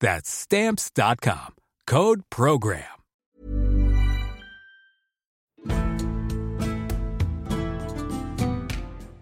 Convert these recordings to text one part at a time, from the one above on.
That's stamps.com. Code program.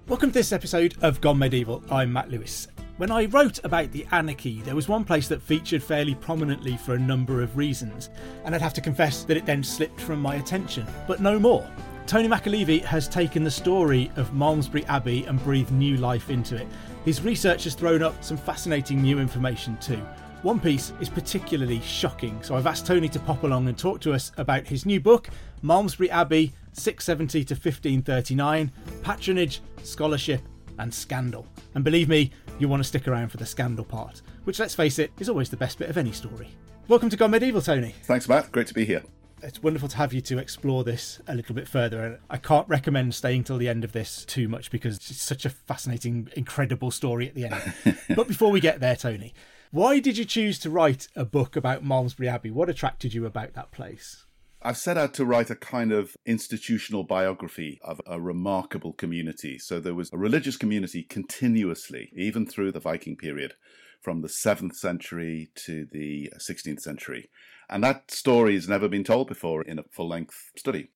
Welcome to this episode of Gone Medieval. I'm Matt Lewis. When I wrote about the anarchy, there was one place that featured fairly prominently for a number of reasons, and I'd have to confess that it then slipped from my attention, but no more. Tony McAleavy has taken the story of Malmesbury Abbey and breathed new life into it. His research has thrown up some fascinating new information too. One piece is particularly shocking, so I've asked Tony to pop along and talk to us about his new book, Malmesbury Abbey 670 to 1539 Patronage, Scholarship, and Scandal. And believe me, you want to stick around for the scandal part, which, let's face it, is always the best bit of any story. Welcome to Gone Medieval, Tony. Thanks, Matt. Great to be here. It's wonderful to have you to explore this a little bit further. And I can't recommend staying till the end of this too much because it's such a fascinating, incredible story at the end. but before we get there, Tony, why did you choose to write a book about Malmesbury Abbey? What attracted you about that place? I've set out to write a kind of institutional biography of a remarkable community. So there was a religious community continuously, even through the Viking period, from the 7th century to the 16th century. And that story has never been told before in a full length study.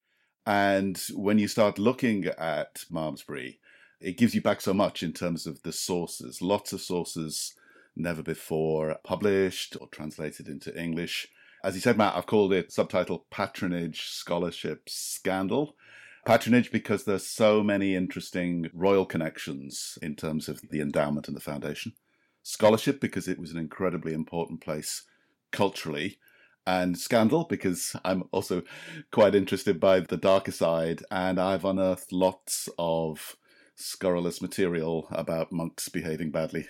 And when you start looking at Malmesbury, it gives you back so much in terms of the sources, lots of sources never before published or translated into English. As you said, Matt, I've called it subtitle Patronage, Scholarship, Scandal. Patronage because there's so many interesting royal connections in terms of the endowment and the foundation. Scholarship because it was an incredibly important place culturally. And scandal because I'm also quite interested by the darker side, and I've unearthed lots of scurrilous material about monks behaving badly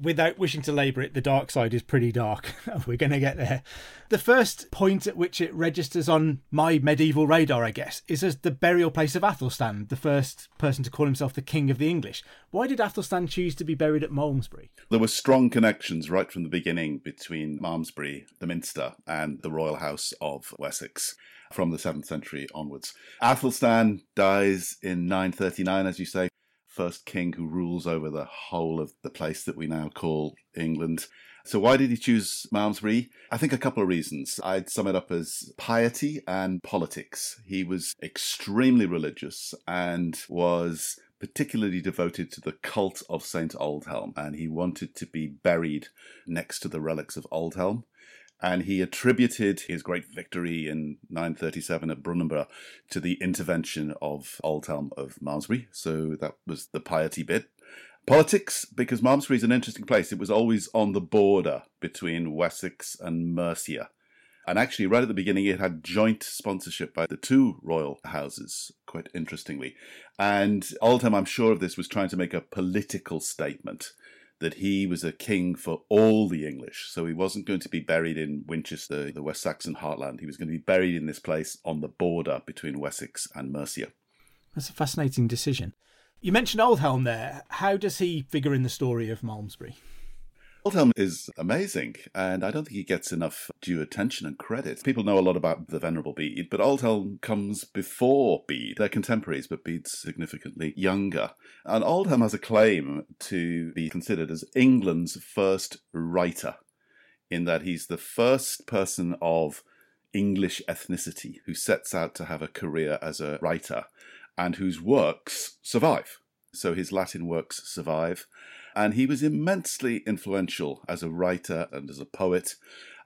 without wishing to labour it, the dark side is pretty dark. We're going to get there. The first point at which it registers on my medieval radar, I guess, is as the burial place of Athelstan, the first person to call himself the King of the English. Why did Athelstan choose to be buried at Malmesbury? There were strong connections right from the beginning between Malmesbury, the Minster, and the royal house of Wessex from the 7th century onwards. Athelstan dies in 939, as you say, first king who rules over the whole of the place that we now call England. So, why did he choose Malmesbury? I think a couple of reasons. I'd sum it up as piety and politics. He was extremely religious and was particularly devoted to the cult of St. Aldhelm, and he wanted to be buried next to the relics of Aldhelm and he attributed his great victory in 937 at Brunanburh to the intervention of Aldhelm of Malmesbury. So that was the piety bit. Politics, because Malmesbury is an interesting place. It was always on the border between Wessex and Mercia. And actually, right at the beginning, it had joint sponsorship by the two royal houses, quite interestingly. And Aldhelm, I'm sure of this, was trying to make a political statement that he was a king for all the English. So he wasn't going to be buried in Winchester, the West Saxon heartland. He was going to be buried in this place on the border between Wessex and Mercia. That's a fascinating decision. You mentioned Aldhelm there. How does he figure in the story of Malmesbury? Aldhelm is amazing, and I don't think he gets enough due attention and credit. People know a lot about the Venerable Bede, but Aldhelm comes before Bede. They're contemporaries, but Bede's significantly younger. And Aldhelm has a claim to be considered as England's first writer, in that he's the first person of English ethnicity who sets out to have a career as a writer and whose works survive. So his Latin works survive and he was immensely influential as a writer and as a poet.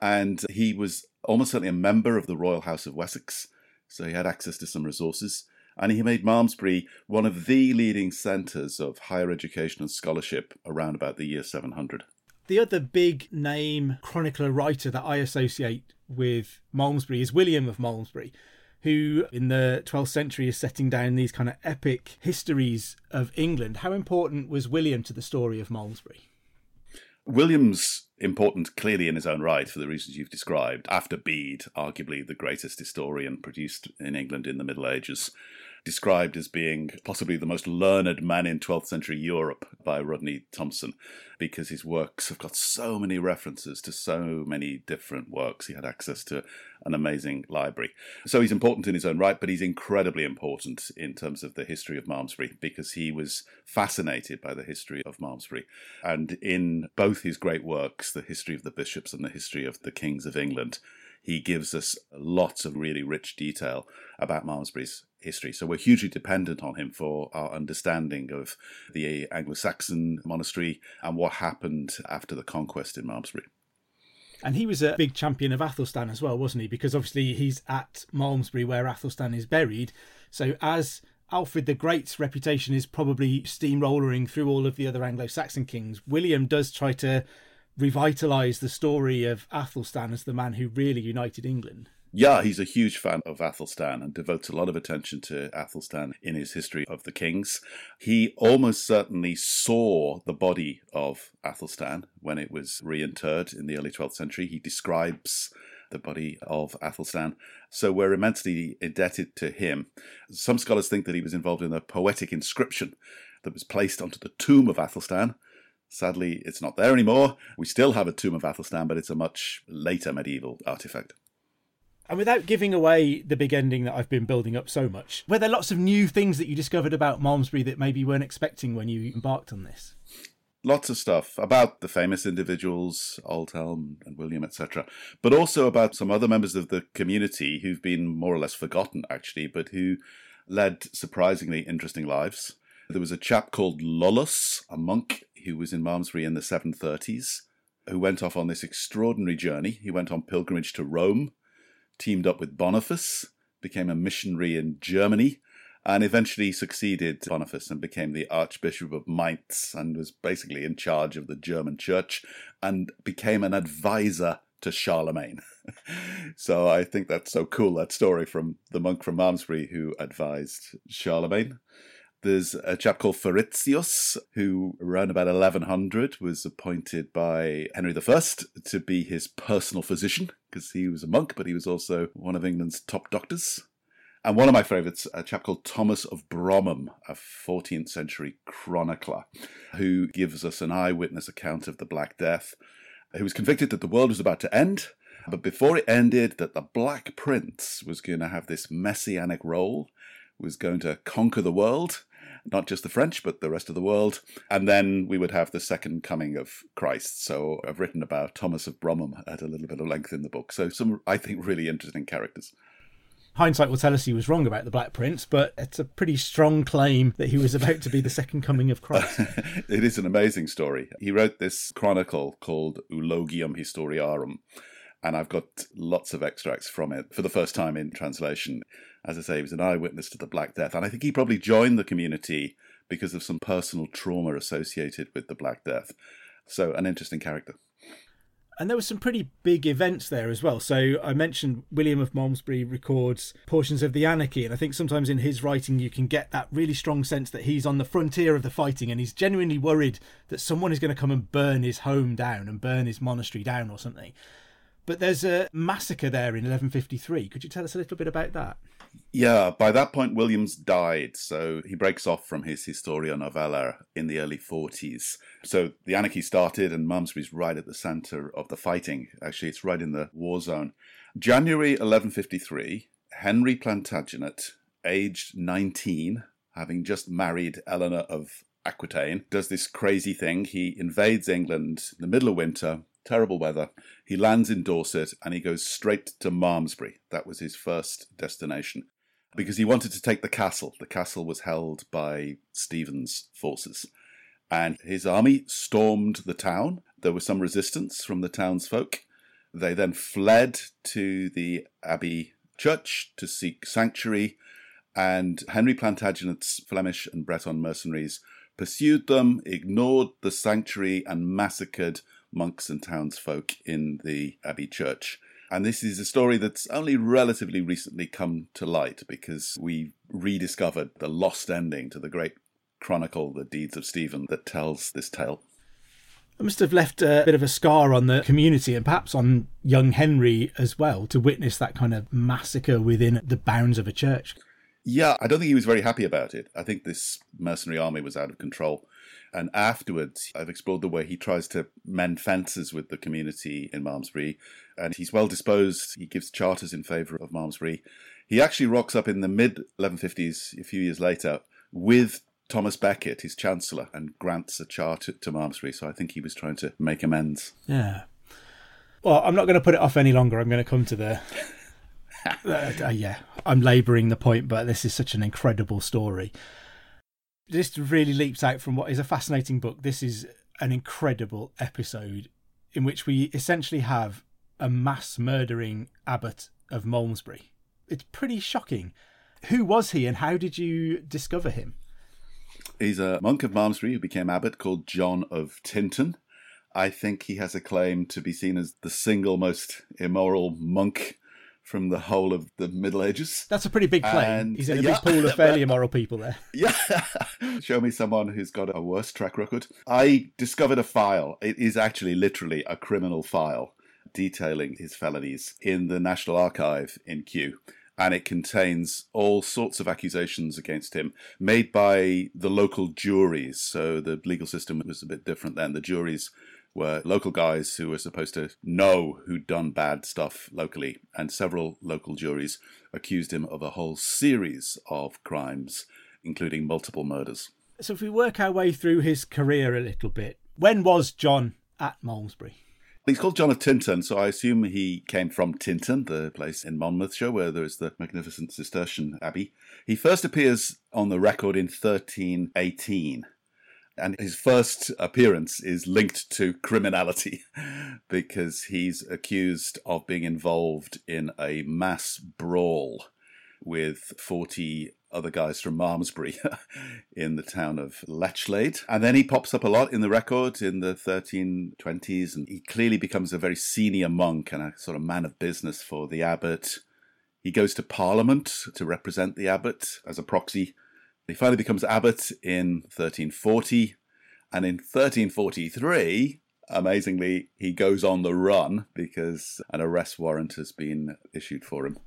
And he was almost certainly a member of the Royal House of Wessex. so he had access to some resources. And he made Malmesbury one of the leading centres of higher education and scholarship around about the year 700. The other big name chronicler writer that I associate with Malmesbury is William of Malmesbury, who in the 12th century is setting down these kind of epic histories of England. How important was William to the story of Malmesbury? William's important clearly in his own right for the reasons you've described. After Bede, arguably the greatest historian produced in England in the Middle Ages, described as being possibly the most learned man in 12th century Europe by Rodney Thomson, because his works have got so many references to so many different works. He had access to an amazing library. So he's important in his own right, but he's incredibly important in terms of the history of Malmesbury because he was fascinated by the history of Malmesbury. And in both his great works, the history of the bishops and the history of the kings of England, he gives us lots of really rich detail about Malmesbury's history. So we're hugely dependent on him for our understanding of the Anglo Saxon monastery and what happened after the conquest in Malmesbury. And he was a big champion of Athelstan as well, wasn't he? Because obviously he's at Malmesbury where Athelstan is buried. So as Alfred the Great's reputation is probably steamrolling through all of the other Anglo Saxon kings, William does try to revitalise the story of Athelstan as the man who really united England. Yeah, he's a huge fan of Athelstan and devotes a lot of attention to Athelstan in his history of the kings. He almost certainly saw the body of Athelstan when it was reinterred in the early 12th century. He describes the body of Athelstan. So we're immensely indebted to him. Some scholars think that he was involved in a poetic inscription that was placed onto the tomb of Athelstan. Sadly, it's not there anymore. We still have a tomb of Athelstan, but it's a much later medieval artifact. And without giving away the big ending that I've been building up so much, were there lots of new things that you discovered about Malmesbury that maybe you weren't expecting when you embarked on this? Lots of stuff about the famous individuals, Aldhelm and William, etc., but also about some other members of the community who've been more or less forgotten, actually, but who led surprisingly interesting lives. There was a chap called Lullus, a monk who was in Malmesbury in the 730s, who went off on this extraordinary journey. He went on pilgrimage to Rome teamed up with Boniface, became a missionary in Germany, and eventually succeeded Boniface and became the Archbishop of Mainz and was basically in charge of the German church and became an advisor to Charlemagne. so I think that's so cool, that story from the monk from Malmesbury who advised Charlemagne. There's a chap called Fabricius, who around about 1100 was appointed by Henry I to be his personal physician, because he was a monk, but he was also one of England's top doctors. And one of my favourites, a chap called Thomas of Bromham, a 14th century chronicler, who gives us an eyewitness account of the Black Death, who was convicted that the world was about to end, but before it ended, that the Black Prince was going to have this messianic role, was going to conquer the world, not just the French, but the rest of the world. And then we would have the second coming of Christ. So I've written about Thomas of Bromham at a little bit of length in the book. So some, I think, really interesting characters. Hindsight will tell us he was wrong about the Black Prince, but it's a pretty strong claim that he was about to be the second coming of Christ. it is an amazing story. He wrote this chronicle called Eulogium Historiarum, and I've got lots of extracts from it for the first time in translation. As I say, he was an eyewitness to the Black Death, and I think he probably joined the community because of some personal trauma associated with the Black Death. So, an interesting character. And there were some pretty big events there as well. So I mentioned William of Malmesbury records portions of the anarchy, and I think sometimes in his writing you can get that really strong sense that he's on the frontier of the fighting and he's genuinely worried that someone is going to come and burn his home down and burn his monastery down or something. But there's a massacre there in 1153. Could you tell us a little bit about that? Yeah, by that point, Williams died, so he breaks off from his Historia Novella in the early 40s. So the anarchy started, and Malmesbury's right at the centre of the fighting. Actually, it's right in the war zone. January 1153, Henry Plantagenet, aged 19, having just married Eleanor of Aquitaine, does this crazy thing. He invades England in the middle of winter, terrible weather. He lands in Dorset and he goes straight to Malmesbury. That was his first destination because he wanted to take the castle. The castle was held by Stephen's forces. And his army stormed the town. There was some resistance from the townsfolk. They then fled to the abbey church to seek sanctuary, and Henry Plantagenet's Flemish and Breton mercenaries pursued them, ignored the sanctuary, and massacred monks and townsfolk in the abbey church. And this is a story that's only relatively recently come to light because we rediscovered the lost ending to the great chronicle, The Deeds of Stephen, that tells this tale. It must have left a bit of a scar on the community and perhaps on young Henry as well to witness that kind of massacre within the bounds of a church. Yeah, I don't think he was very happy about it. I think this mercenary army was out of control. And afterwards, I've explored the way he tries to mend fences with the community in Malmesbury. And he's well disposed. He gives charters in favour of Malmesbury. He actually rocks up in the mid 1150s, a few years later, with Thomas Becket, his chancellor, and grants a charter to Malmesbury. So I think he was trying to make amends. Yeah. Well, I'm not going to put it off any longer. I'm going to come to the. uh, uh, yeah, I'm labouring the point, but this is such an incredible story this really leaps out from what is a fascinating book. This is an incredible episode in which we essentially have a mass murdering abbot of Malmesbury. It's pretty shocking. Who was he and how did you discover him? He's a monk of Malmesbury who became abbot called John of Tintern. I think he has a claim to be seen as the single most immoral monk from the whole of the Middle Ages. That's a pretty big claim. And, He's in a yeah, big pool of fairly immoral people there. Yeah. Show me someone who's got a worse track record. I discovered a file. It is actually literally a criminal file detailing his felonies in the National Archive in Kew. And it contains all sorts of accusations against him made by the local juries. So the legal system was a bit different then. The juries were local guys who were supposed to know who'd done bad stuff locally, and several local juries accused him of a whole series of crimes, including multiple murders. So, if we work our way through his career a little bit, when was John at Malmesbury? He's called John of Tintern, so I assume he came from Tintern, the place in Monmouthshire where there is the magnificent Cistercian abbey. He first appears on the record in 1318 and his first appearance is linked to criminality because he's accused of being involved in a mass brawl with 40 other guys from Malmesbury in the town of Lechlade. And then he pops up a lot in the record in the 1320s, and he clearly becomes a very senior monk and a sort of man of business for the abbot. He goes to Parliament to represent the abbot as a proxy he finally becomes abbot in 1340, and in 1343, amazingly, he goes on the run because an arrest warrant has been issued for him.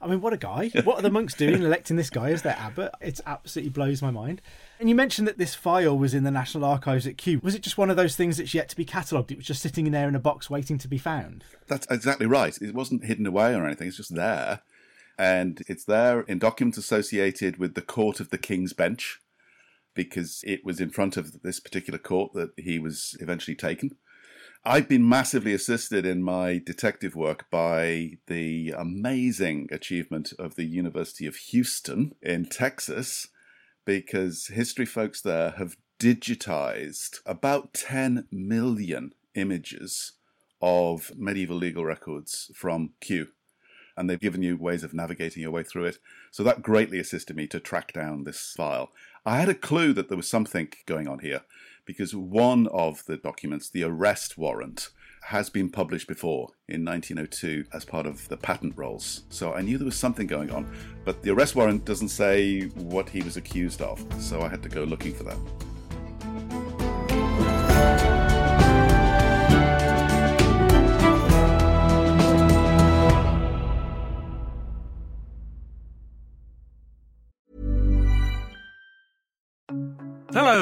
I mean, what a guy. What are the monks doing electing this guy as their abbot? It absolutely blows my mind. And you mentioned that this file was in the National Archives at Kew. Was it just one of those things that's yet to be catalogued? It was just sitting in there in a box waiting to be found? That's exactly right. It wasn't hidden away or anything, it's just there and it's there in documents associated with the Court of the King's Bench, because it was in front of this particular court that he was eventually taken. I've been massively assisted in my detective work by the amazing achievement of the University of Houston in Texas, because history folks there have digitized about 10 million images of medieval legal records from Kew and they've given you ways of navigating your way through it. So that greatly assisted me to track down this file. I had a clue that there was something going on here because one of the documents, the arrest warrant, has been published before in 1902 as part of the patent rolls. So I knew there was something going on, but the arrest warrant doesn't say what he was accused of, so I had to go looking for that.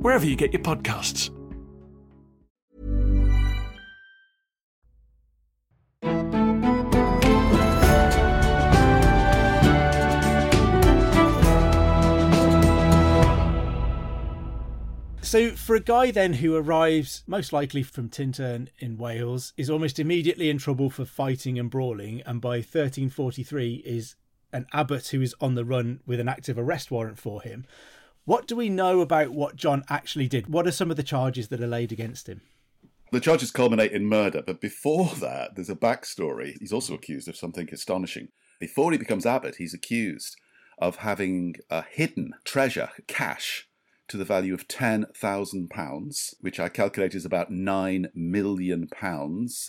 wherever you get your podcasts. So, for a guy then who arrives most likely from Tintern in Wales, is almost immediately in trouble for fighting and brawling, and by 1343 is an abbot who is on the run with an active arrest warrant for him. What do we know about what John actually did? What are some of the charges that are laid against him? The charges culminate in murder, but before that, there's a backstory. He's also accused of something astonishing. Before he becomes abbot, he's accused of having a hidden treasure, cash, to the value of £10,000, which I calculate is about £9 million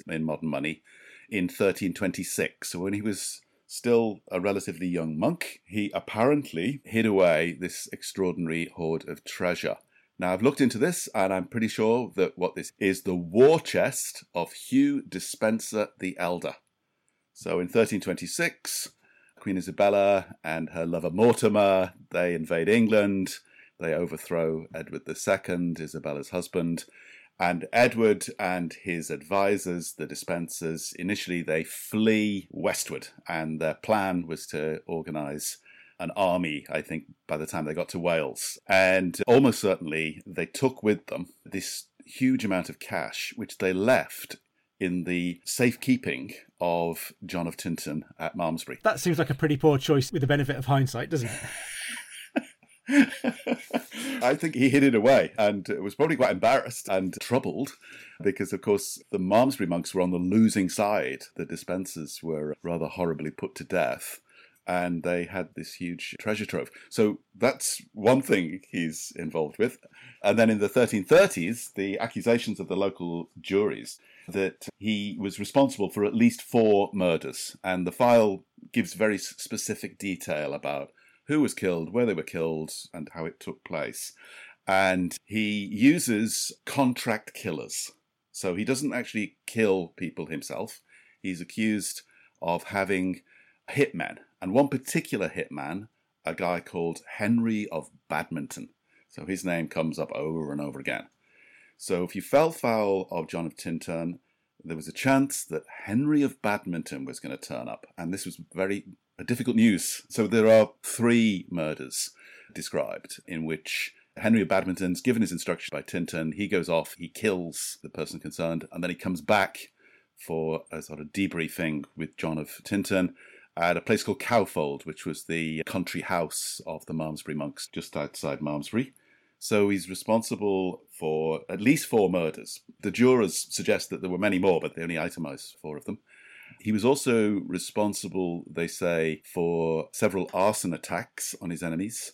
in modern money, in 1326. So when he was still a relatively young monk, he apparently hid away this extraordinary hoard of treasure. Now, I've looked into this and I'm pretty sure that what this is the war chest of Hugh Despenser the Elder. So in 1326, Queen Isabella and her lover Mortimer, they invade England. They overthrow Edward II, Isabella's husband, and Edward and his advisors, the Despensers, initially they flee westward, and their plan was to organize an army, I think, by the time they got to Wales. And almost certainly they took with them this huge amount of cash, which they left in the safekeeping of John of Tintern at Malmesbury. That seems like a pretty poor choice with the benefit of hindsight, doesn't it? I think he hid it away and was probably quite embarrassed and troubled because, of course, the Malmesbury monks were on the losing side. The Despensers were rather horribly put to death and they had this huge treasure trove. So that's one thing he's involved with. And then in the 1330s, the accusations of the local juries that he was responsible for at least four murders. And the file gives very specific detail about who was killed, where they were killed, and how it took place. And he uses contract killers. So he doesn't actually kill people himself. He's accused of having hitmen. And one particular hitman, a guy called Henry of Badminton. So his name comes up over and over again. So if you fell foul of John of Tintern, there was a chance that Henry of Badminton was going to turn up. And this was very difficult news. So there are three murders described in which Henry of Badminton's given his instructions by Tintern. He goes off, he kills the person concerned, and then he comes back for a sort of debriefing with John of Tintern at a place called Cowfold, which was the country house of the Malmesbury monks just outside Malmesbury. So he's responsible for at least four murders. The jurors suggest that there were many more, but they only itemized four of them. He was also responsible, they say, for several arson attacks on his enemies.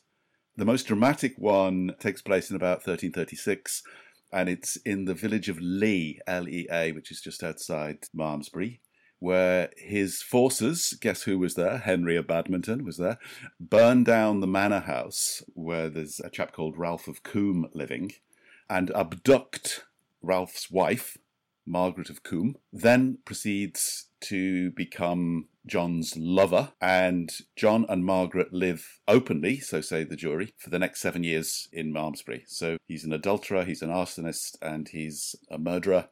The most dramatic one takes place in about 1336, and it's in the village of Lea, L E A, which is just outside Malmesbury, where his forces, guess who was there? Henry of Badminton was there, burned down the manor house where there's a chap called Ralph of Coombe living, and abduct Ralph's wife, Margaret of Coombe, then proceeds to become John's lover, and John and Margaret live openly, so say the jury, for the next seven years in Malmesbury. So he's an adulterer, he's an arsonist, and he's a murderer,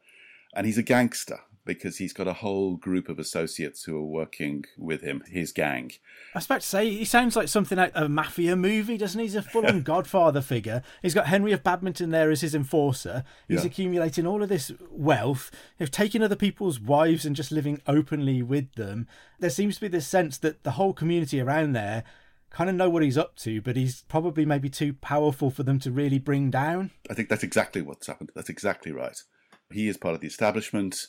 and he's a gangster because he's got a whole group of associates who are working with him, his gang. I was about to say, he sounds like something out of a mafia movie, doesn't he? He's a full on godfather figure. He's got Henry of Badminton there as his enforcer. He's yeah. accumulating all of this wealth, you know, taking other people's wives and just living openly with them. There seems to be this sense that the whole community around there kind of know what he's up to, but he's probably maybe too powerful for them to really bring down. I think that's exactly what's happened. That's exactly right. He is part of the establishment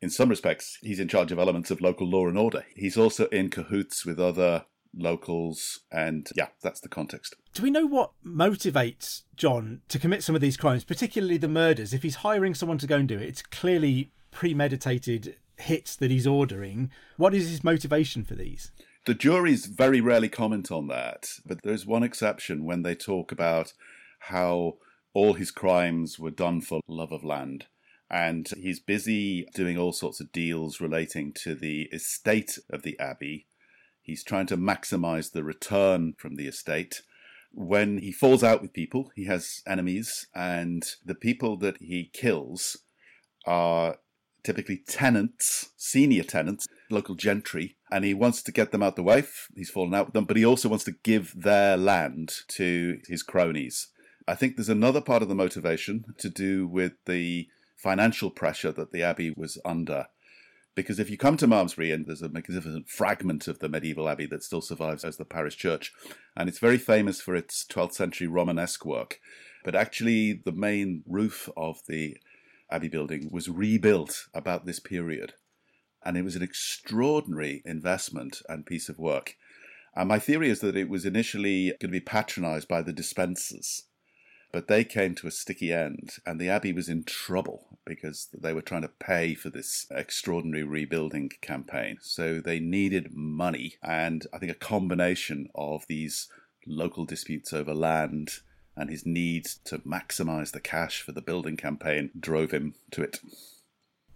in some respects, he's in charge of elements of local law and order. He's also in cahoots with other locals, and yeah, that's the context. Do we know what motivates John to commit some of these crimes, particularly the murders? If he's hiring someone to go and do it, it's clearly premeditated hits that he's ordering. What is his motivation for these? The juries very rarely comment on that, but there's one exception when they talk about how all his crimes were done for love of land and he's busy doing all sorts of deals relating to the estate of the abbey. He's trying to maximize the return from the estate. When he falls out with people, he has enemies, and the people that he kills are typically tenants, senior tenants, local gentry, and he wants to get them out the way. He's fallen out with them, but he also wants to give their land to his cronies I think there's another part of the motivation to do with the financial pressure that the abbey was under. Because if you come to Malmesbury, and there's a magnificent fragment of the medieval abbey that still survives as the parish church, and it's very famous for its 12th century Romanesque work. But actually, the main roof of the abbey building was rebuilt about this period. And it was an extraordinary investment and piece of work. And my theory is that it was initially going to be patronized by the Despensers but they came to a sticky end, and the Abbey was in trouble because they were trying to pay for this extraordinary rebuilding campaign. So they needed money, and I think a combination of these local disputes over land and his need to maximize the cash for the building campaign drove him to it.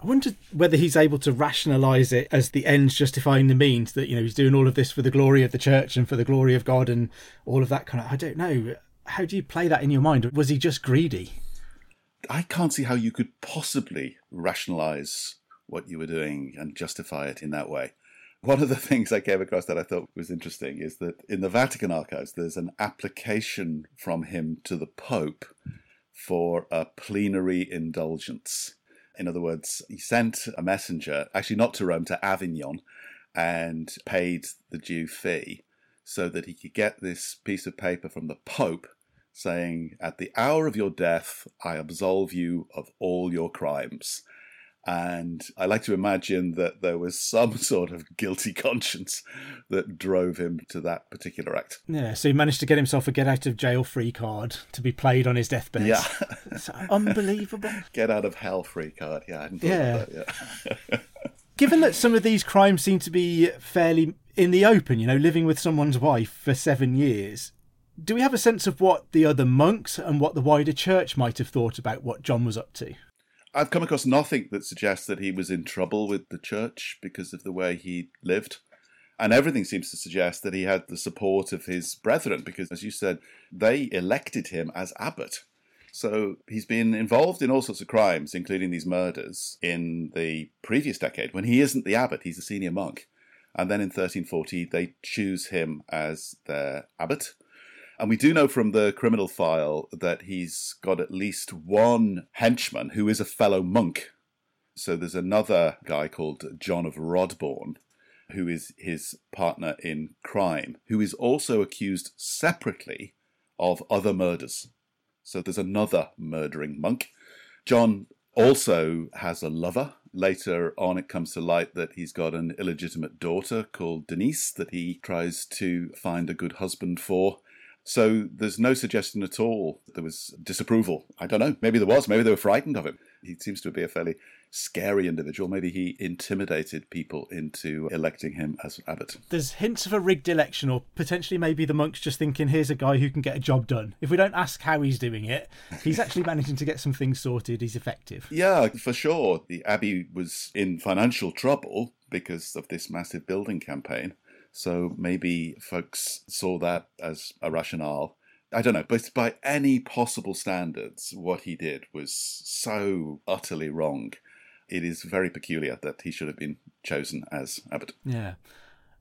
I wonder whether he's able to rationalize it as the ends justifying the means that you know he's doing all of this for the glory of the church and for the glory of God and all of that kind of I don't know how do you play that in your mind? Was he just greedy? I can't see how you could possibly rationalize what you were doing and justify it in that way. One of the things I came across that I thought was interesting is that in the Vatican archives, there's an application from him to the Pope for a plenary indulgence. In other words, he sent a messenger, actually not to Rome, to Avignon, and paid the due fee so that he could get this piece of paper from the Pope saying, At the hour of your death, I absolve you of all your crimes. And I like to imagine that there was some sort of guilty conscience that drove him to that particular act. Yeah, so he managed to get himself a get out of jail free card to be played on his deathbed. Yeah. It's unbelievable. Get out of hell free card. Yeah. yeah. That, yeah. Given that some of these crimes seem to be fairly in the open, you know, living with someone's wife for seven years, do we have a sense of what the other monks and what the wider church might have thought about what John was up to? I've come across nothing that suggests that he was in trouble with the church because of the way he lived. And everything seems to suggest that he had the support of his brethren because, as you said, they elected him as abbot. So he's been involved in all sorts of crimes, including these murders, in the previous decade when he isn't the abbot, he's a senior monk. And then in 1340, they choose him as their abbot. And we do know from the criminal file that he's got at least one henchman who is a fellow monk. So there's another guy called John of Rodbourne, who is his partner in crime, who is also accused separately of other murders. So there's another murdering monk. John also has a lover. Later on, it comes to light that he's got an illegitimate daughter called Denise that he tries to find a good husband for. So there's no suggestion at all that there was disapproval. I don't know. Maybe there was. Maybe they were frightened of him. He seems to be a fairly scary individual. Maybe he intimidated people into electing him as abbot. There's hints of a rigged election, or potentially maybe the monks just thinking, here's a guy who can get a job done. If we don't ask how he's doing it, he's actually managing to get some things sorted. He's effective. Yeah, for sure. The abbey was in financial trouble because of this massive building campaign. So maybe folks saw that as a rationale. I don't know, but by any possible standards, what he did was so utterly wrong. It is very peculiar that he should have been chosen as abbot. Yeah.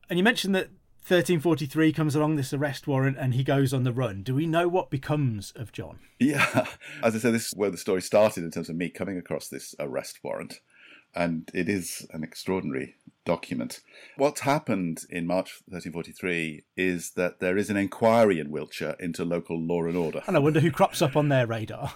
And you mentioned that 1343 comes along this arrest warrant and he goes on the run. Do we know what becomes of John? Yeah. As I said, this is where the story started in terms of me coming across this arrest warrant. And it is an extraordinary document. What's happened in March 1343 is that there is an inquiry in Wiltshire into local law and order. And I wonder who crops up on their radar.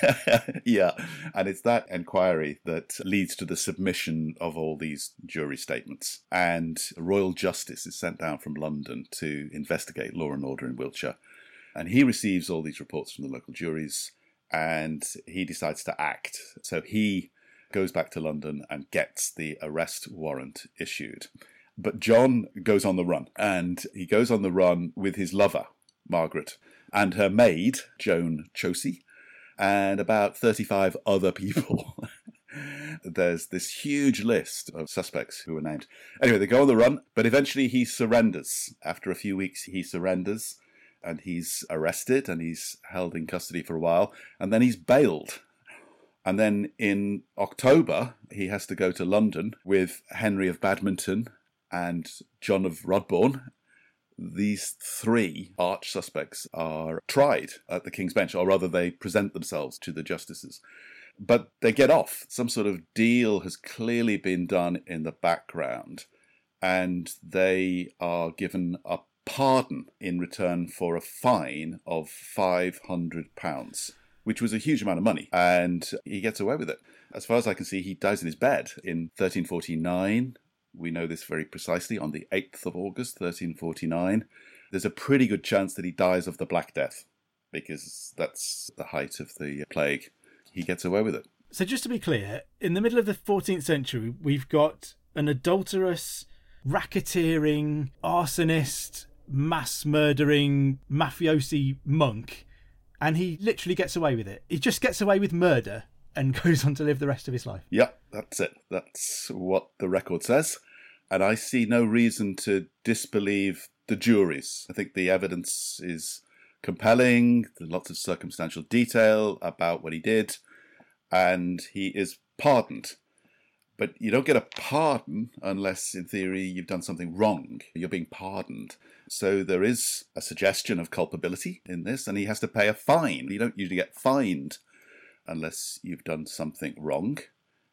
yeah, and it's that inquiry that leads to the submission of all these jury statements. And royal justice is sent down from London to investigate law and order in Wiltshire. And he receives all these reports from the local juries and he decides to act. So he goes back to London and gets the arrest warrant issued. But John goes on the run, and he goes on the run with his lover, Margaret, and her maid, Joan Chosey, and about 35 other people. There's this huge list of suspects who are named. Anyway, they go on the run, but eventually he surrenders. After a few weeks, he surrenders and he's arrested and he's held in custody for a while, and then he's bailed and then in October, he has to go to London with Henry of Badminton and John of Rodbourne, these three arch suspects are tried at the King's Bench, or rather, they present themselves to the justices. But they get off. Some sort of deal has clearly been done in the background, and they are given a pardon in return for a fine of £500, which was a huge amount of money, and he gets away with it. As far as I can see, he dies in his bed in 1349 we know this very precisely on the 8th of August, 1349. There's a pretty good chance that he dies of the Black Death because that's the height of the plague. He gets away with it. So, just to be clear, in the middle of the 14th century, we've got an adulterous, racketeering, arsonist, mass murdering, mafiosi monk, and he literally gets away with it. He just gets away with murder and goes on to live the rest of his life. Yep, that's it. That's what the record says. And I see no reason to disbelieve the juries. I think the evidence is compelling, there's lots of circumstantial detail about what he did, and he is pardoned. But you don't get a pardon unless, in theory, you've done something wrong. You're being pardoned. So there is a suggestion of culpability in this, and he has to pay a fine. You don't usually get fined unless you've done something wrong.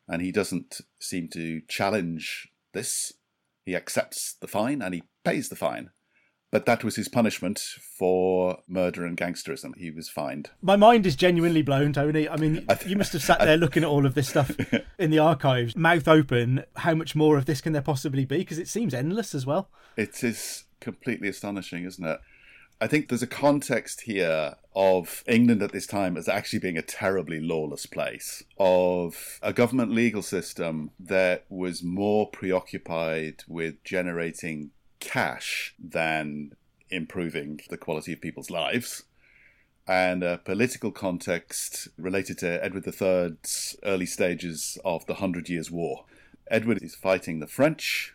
And he doesn't seem to challenge this. He accepts the fine and he pays the fine. But that was his punishment for murder and gangsterism. He was fined. My mind is genuinely blown, Tony. I mean, you must have sat there looking at all of this stuff in the archives, mouth open. How much more of this can there possibly be? Because it seems endless as well. It is completely astonishing, isn't it? I think there's a context here of England at this time as actually being a terribly lawless place, of a government legal system that was more preoccupied with generating cash than improving the quality of people's lives, and a political context related to Edward III's early stages of the Hundred Years' War. Edward is fighting the French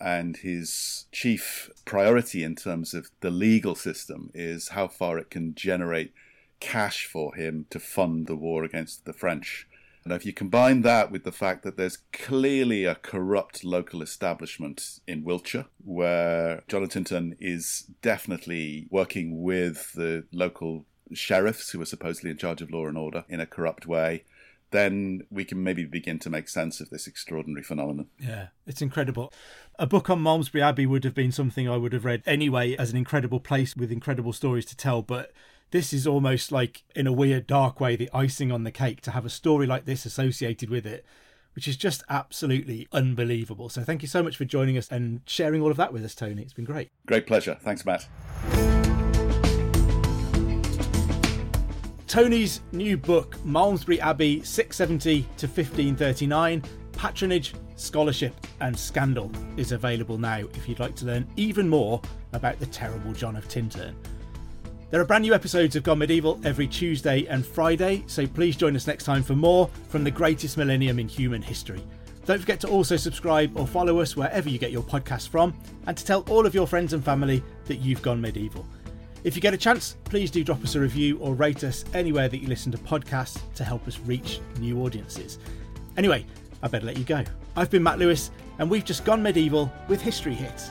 and his chief priority in terms of the legal system is how far it can generate cash for him to fund the war against the French. And if you combine that with the fact that there's clearly a corrupt local establishment in Wiltshire, where Jonathan is definitely working with the local sheriffs who are supposedly in charge of law and order in a corrupt way, then we can maybe begin to make sense of this extraordinary phenomenon. Yeah, it's incredible. A book on Malmesbury Abbey would have been something I would have read anyway as an incredible place with incredible stories to tell, but this is almost like, in a weird, dark way, the icing on the cake to have a story like this associated with it, which is just absolutely unbelievable. So, thank you so much for joining us and sharing all of that with us, Tony. It's been great. Great pleasure. Thanks, Matt. Tony's new book, Malmesbury Abbey 670 to 1539 Patronage, Scholarship and Scandal, is available now if you'd like to learn even more about the terrible John of Tintern. There are brand new episodes of Gone Medieval every Tuesday and Friday, so please join us next time for more from the greatest millennium in human history. Don't forget to also subscribe or follow us wherever you get your podcasts from, and to tell all of your friends and family that you've gone medieval. If you get a chance, please do drop us a review or rate us anywhere that you listen to podcasts to help us reach new audiences. Anyway, I better let you go. I've been Matt Lewis, and we've just gone medieval with History Hits.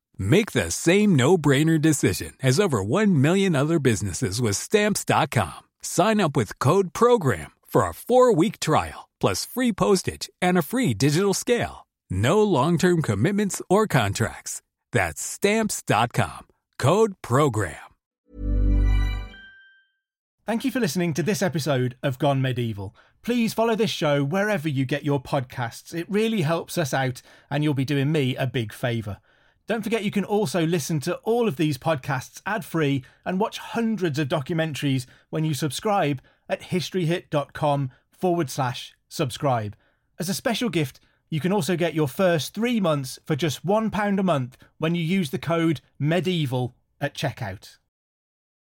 Make the same no-brainer decision as over 1 million other businesses with Stamps.com. Sign up with Code PROGRAM for a four-week trial, plus free postage and a free digital scale. No long-term commitments or contracts. That's Stamps.com. Code PROGRAM. Thank you for listening to this episode of Gone Medieval. Please follow this show wherever you get your podcasts. It really helps us out, and you'll be doing me a big favour. Don't forget you can also listen to all of these podcasts ad free and watch hundreds of documentaries when you subscribe at historyhit.com forward slash subscribe. As a special gift, you can also get your first three months for just £1 a month when you use the code MEDIEVAL at checkout.